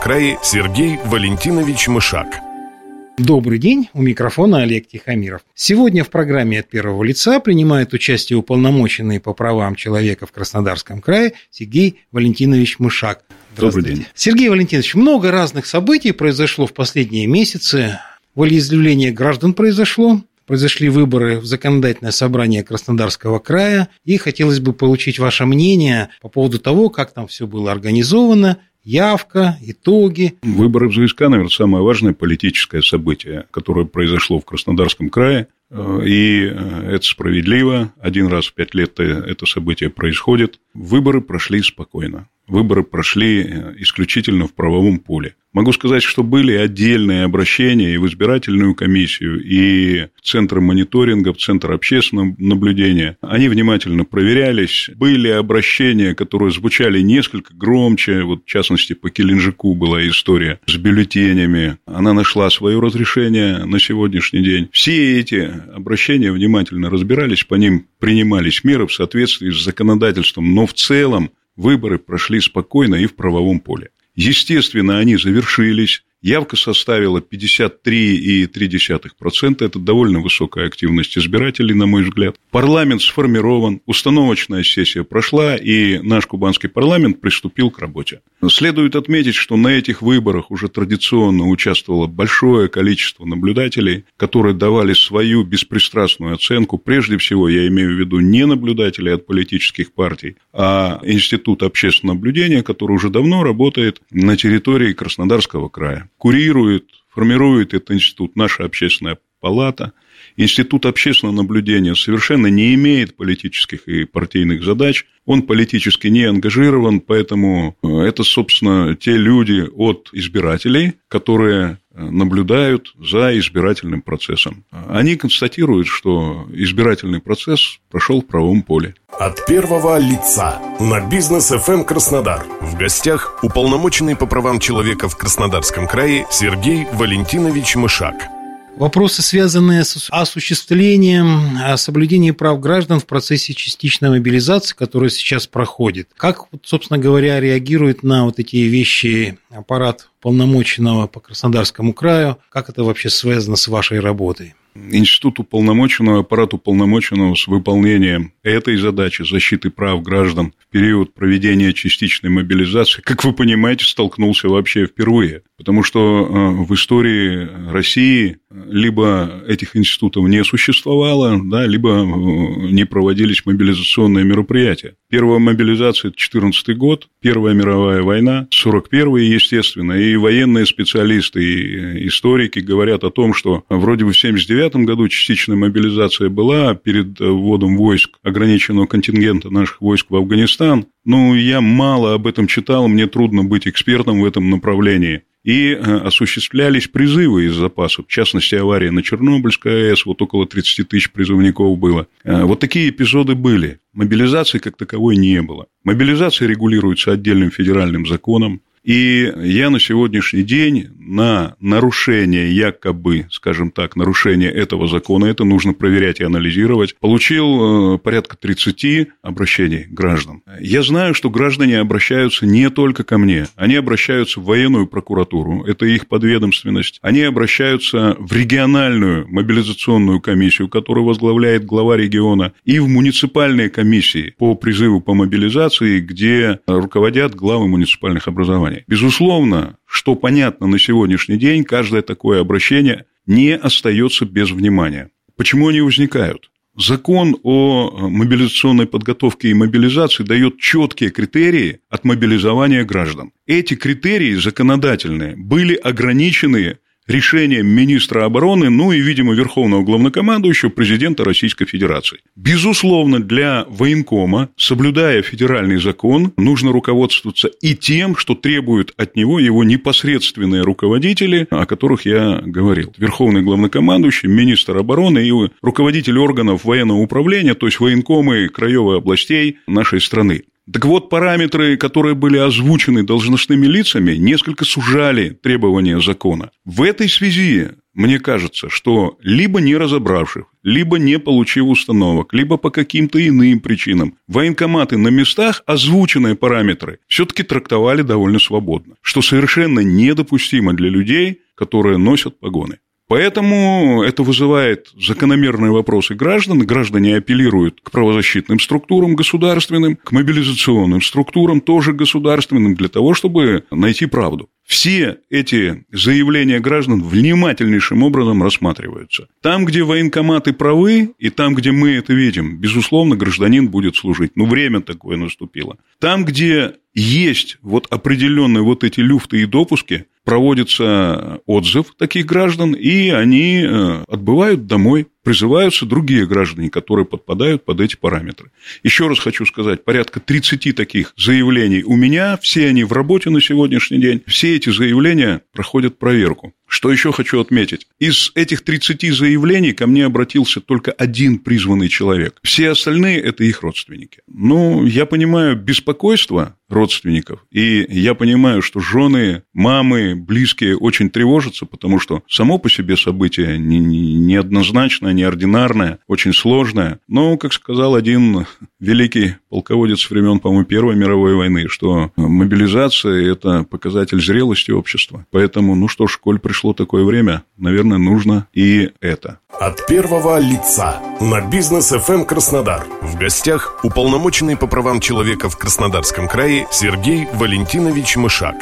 крае Сергей Валентинович Мышак. Добрый день, у микрофона Олег Тихомиров. Сегодня в программе «От первого лица» принимает участие уполномоченный по правам человека в Краснодарском крае Сергей Валентинович Мышак. Добрый день. Сергей Валентинович, много разных событий произошло в последние месяцы. Волеизъявление граждан произошло, произошли выборы в законодательное собрание Краснодарского края, и хотелось бы получить ваше мнение по поводу того, как там все было организовано, явка, итоги. Выборы в ЗСК, наверное, самое важное политическое событие, которое произошло в Краснодарском крае. И это справедливо. Один раз в пять лет это событие происходит. Выборы прошли спокойно. Выборы прошли исключительно в правовом поле. Могу сказать, что были отдельные обращения и в избирательную комиссию, и в Центр мониторинга, в Центр общественного наблюдения. Они внимательно проверялись. Были обращения, которые звучали несколько громче. Вот, в частности, по Келенджику была история с бюллетенями. Она нашла свое разрешение на сегодняшний день. Все эти обращения внимательно разбирались, по ним принимались меры в соответствии с законодательством. Но в целом выборы прошли спокойно и в правовом поле. Естественно, они завершились. Явка составила 53,3%. Это довольно высокая активность избирателей, на мой взгляд. Парламент сформирован, установочная сессия прошла, и наш кубанский парламент приступил к работе. Следует отметить, что на этих выборах уже традиционно участвовало большое количество наблюдателей, которые давали свою беспристрастную оценку. Прежде всего, я имею в виду не наблюдателей от политических партий, а Институт общественного наблюдения, который уже давно работает на территории Краснодарского края курирует, формирует этот институт наша общественная палата. Институт общественного наблюдения совершенно не имеет политических и партийных задач, он политически не ангажирован, поэтому э, это, собственно, те люди от избирателей, которые э, наблюдают за избирательным процессом. Они констатируют, что избирательный процесс прошел в правом поле. От первого лица на бизнес FM Краснодар. В гостях уполномоченный по правам человека в Краснодарском крае Сергей Валентинович Мышак. Вопросы, связанные с осуществлением соблюдения прав граждан в процессе частичной мобилизации, которая сейчас проходит. Как, собственно говоря, реагирует на вот эти вещи аппарат полномоченного по Краснодарскому краю? Как это вообще связано с вашей работой? Институт уполномоченного, аппарат уполномоченного с выполнением этой задачи защиты прав граждан в период проведения частичной мобилизации, как вы понимаете, столкнулся вообще впервые. Потому что э, в истории России либо этих институтов не существовало, да, либо э, не проводились мобилизационные мероприятия. Первая мобилизация – это 14 год, Первая мировая война, 41-й, естественно, и военные специалисты, и э, историки говорят о том, что вроде бы в 79 году частичная мобилизация была перед вводом войск ограниченного контингента наших войск в Афганистан. Ну, я мало об этом читал, мне трудно быть экспертом в этом направлении и э, осуществлялись призывы из запасов. В частности, авария на Чернобыльской АЭС, вот около 30 тысяч призывников было. Э, вот такие эпизоды были. Мобилизации как таковой не было. Мобилизация регулируется отдельным федеральным законом. И я на сегодняшний день на нарушение, якобы, скажем так, нарушение этого закона, это нужно проверять и анализировать, получил э, порядка 30 обращений граждан. Я знаю, что граждане обращаются не только ко мне, они обращаются в военную прокуратуру, это их подведомственность, они обращаются в региональную мобилизационную комиссию, которую возглавляет глава региона, и в муниципальные комиссии по призыву по мобилизации, где руководят главы муниципальных образований. Безусловно, что понятно на сегодняшний день, каждое такое обращение не остается без внимания. Почему они возникают? Закон о мобилизационной подготовке и мобилизации дает четкие критерии от мобилизования граждан. Эти критерии законодательные были ограничены решением министра обороны, ну и, видимо, верховного главнокомандующего президента Российской Федерации. Безусловно, для военкома, соблюдая федеральный закон, нужно руководствоваться и тем, что требуют от него его непосредственные руководители, о которых я говорил. Верховный главнокомандующий, министр обороны и руководитель органов военного управления, то есть военкомы краевых областей нашей страны. Так вот, параметры, которые были озвучены должностными лицами, несколько сужали требования закона. В этой связи мне кажется, что либо не разобравших, либо не получив установок, либо по каким-то иным причинам, военкоматы на местах озвученные параметры все-таки трактовали довольно свободно, что совершенно недопустимо для людей, которые носят погоны. Поэтому это вызывает закономерные вопросы граждан. Граждане апеллируют к правозащитным структурам государственным, к мобилизационным структурам тоже государственным для того, чтобы найти правду. Все эти заявления граждан внимательнейшим образом рассматриваются. Там, где военкоматы правы, и там, где мы это видим, безусловно, гражданин будет служить. Ну, время такое наступило. Там, где есть вот определенные вот эти люфты и допуски, проводится отзыв таких граждан, и они э, отбывают домой призываются другие граждане, которые подпадают под эти параметры. Еще раз хочу сказать, порядка 30 таких заявлений у меня, все они в работе на сегодняшний день, все эти заявления проходят проверку. Что еще хочу отметить? Из этих 30 заявлений ко мне обратился только один призванный человек. Все остальные – это их родственники. Ну, я понимаю беспокойство родственников, и я понимаю, что жены, мамы, близкие очень тревожатся, потому что само по себе событие неоднозначное, неординарное, очень сложное. Но, как сказал один великий полководец времен, по-моему, Первой мировой войны, что мобилизация – это показатель зрелости общества. Поэтому, ну что ж, коль пришло такое время, наверное, нужно и это. От первого лица на бизнес FM эм Краснодар. В гостях уполномоченный по правам человека в Краснодарском крае Сергей Валентинович Мышак.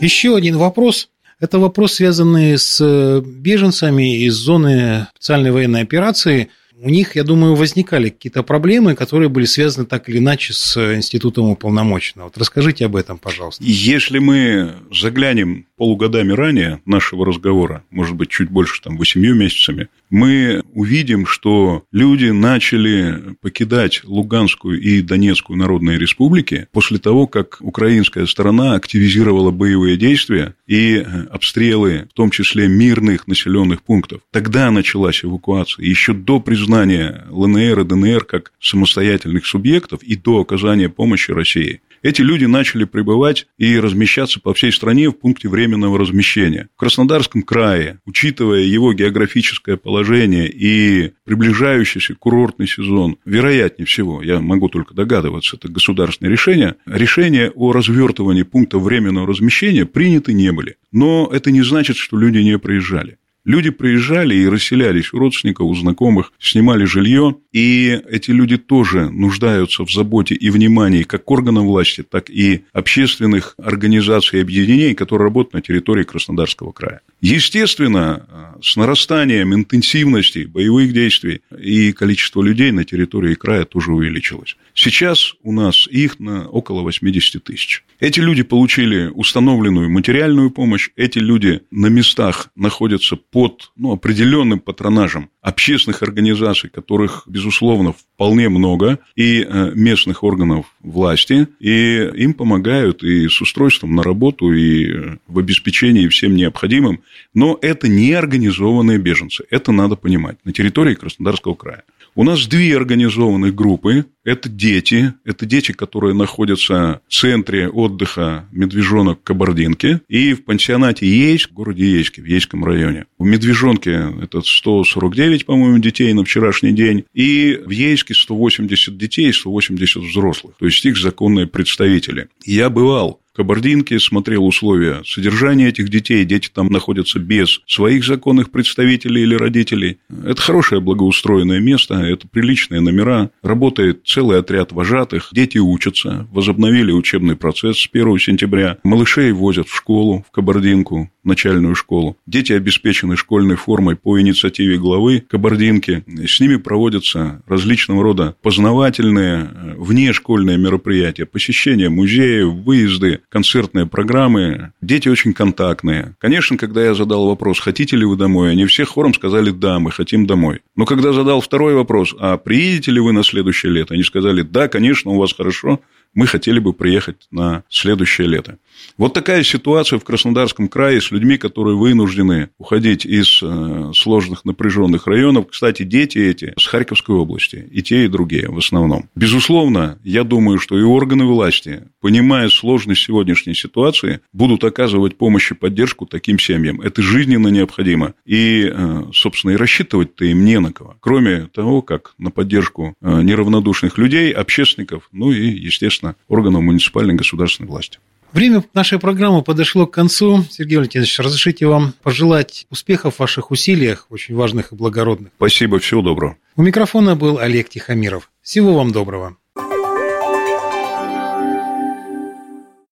Еще один вопрос. Это вопрос, связанный с беженцами из зоны специальной военной операции – у них, я думаю, возникали какие-то проблемы, которые были связаны так или иначе с институтом уполномоченного. Вот расскажите об этом, пожалуйста. Если мы заглянем полугодами ранее нашего разговора, может быть, чуть больше, там, восемью месяцами, мы увидим, что люди начали покидать Луганскую и Донецкую народные республики после того, как украинская сторона активизировала боевые действия и обстрелы, в том числе мирных населенных пунктов. Тогда началась эвакуация. Еще до признания ЛНР и ДНР как самостоятельных субъектов и до оказания помощи России эти люди начали прибывать и размещаться по всей стране в пункте временного размещения. В Краснодарском крае, учитывая его географическое положение и приближающийся курортный сезон, вероятнее всего, я могу только догадываться, это государственное решение, решения о развертывании пункта временного размещения приняты не были. Но это не значит, что люди не приезжали. Люди приезжали и расселялись у родственников, у знакомых, снимали жилье, и эти люди тоже нуждаются в заботе и внимании как органов власти, так и общественных организаций и объединений, которые работают на территории Краснодарского края. Естественно, с нарастанием интенсивности боевых действий и количество людей на территории края тоже увеличилось. Сейчас у нас их на около 80 тысяч. Эти люди получили установленную материальную помощь, эти люди на местах находятся под ну, определенным патронажем общественных организаций, которых, безусловно, вполне много, и э, местных органов власти, и им помогают и с устройством на работу, и э, в обеспечении всем необходимым. Но это не организованные беженцы, это надо понимать, на территории Краснодарского края. У нас две организованных группы. Это дети. Это дети, которые находятся в центре отдыха медвежонок Кабардинки и в пансионате Ейск, в городе Ейске, в Ейском районе. В Медвежонке это 149, по-моему, детей на вчерашний день. И в Ейске 180 детей и 180 взрослых. То есть их законные представители. Я бывал Кабардинке, смотрел условия содержания этих детей. Дети там находятся без своих законных представителей или родителей. Это хорошее благоустроенное место, это приличные номера. Работает целый отряд вожатых. Дети учатся. Возобновили учебный процесс с 1 сентября. Малышей возят в школу, в Кабардинку. Начальную школу. Дети обеспечены школьной формой по инициативе главы Кабардинки. С ними проводятся различного рода познавательные, э, внешкольные мероприятия, посещение музеев, выезды, концертные программы. Дети очень контактные. Конечно, когда я задал вопрос, хотите ли вы домой, они все хором сказали, да, мы хотим домой. Но когда задал второй вопрос, а приедете ли вы на следующее лето, они сказали, да, конечно, у вас хорошо, мы хотели бы приехать на следующее лето. Вот такая ситуация в Краснодарском крае с людьми, которые вынуждены уходить из э, сложных напряженных районов. Кстати, дети эти с Харьковской области, и те, и другие в основном. Безусловно, я думаю, что и органы власти, понимая сложность сегодняшней ситуации, будут оказывать помощь и поддержку таким семьям. Это жизненно необходимо. И, э, собственно, и рассчитывать-то им не на кого. Кроме того, как на поддержку э, неравнодушных людей, общественников, ну и, естественно, органов муниципальной государственной власти. Время нашей программы подошло к концу. Сергей Валентинович, разрешите вам пожелать успехов в ваших усилиях, очень важных и благородных. Спасибо, всего доброго. У микрофона был Олег Тихомиров. Всего вам доброго.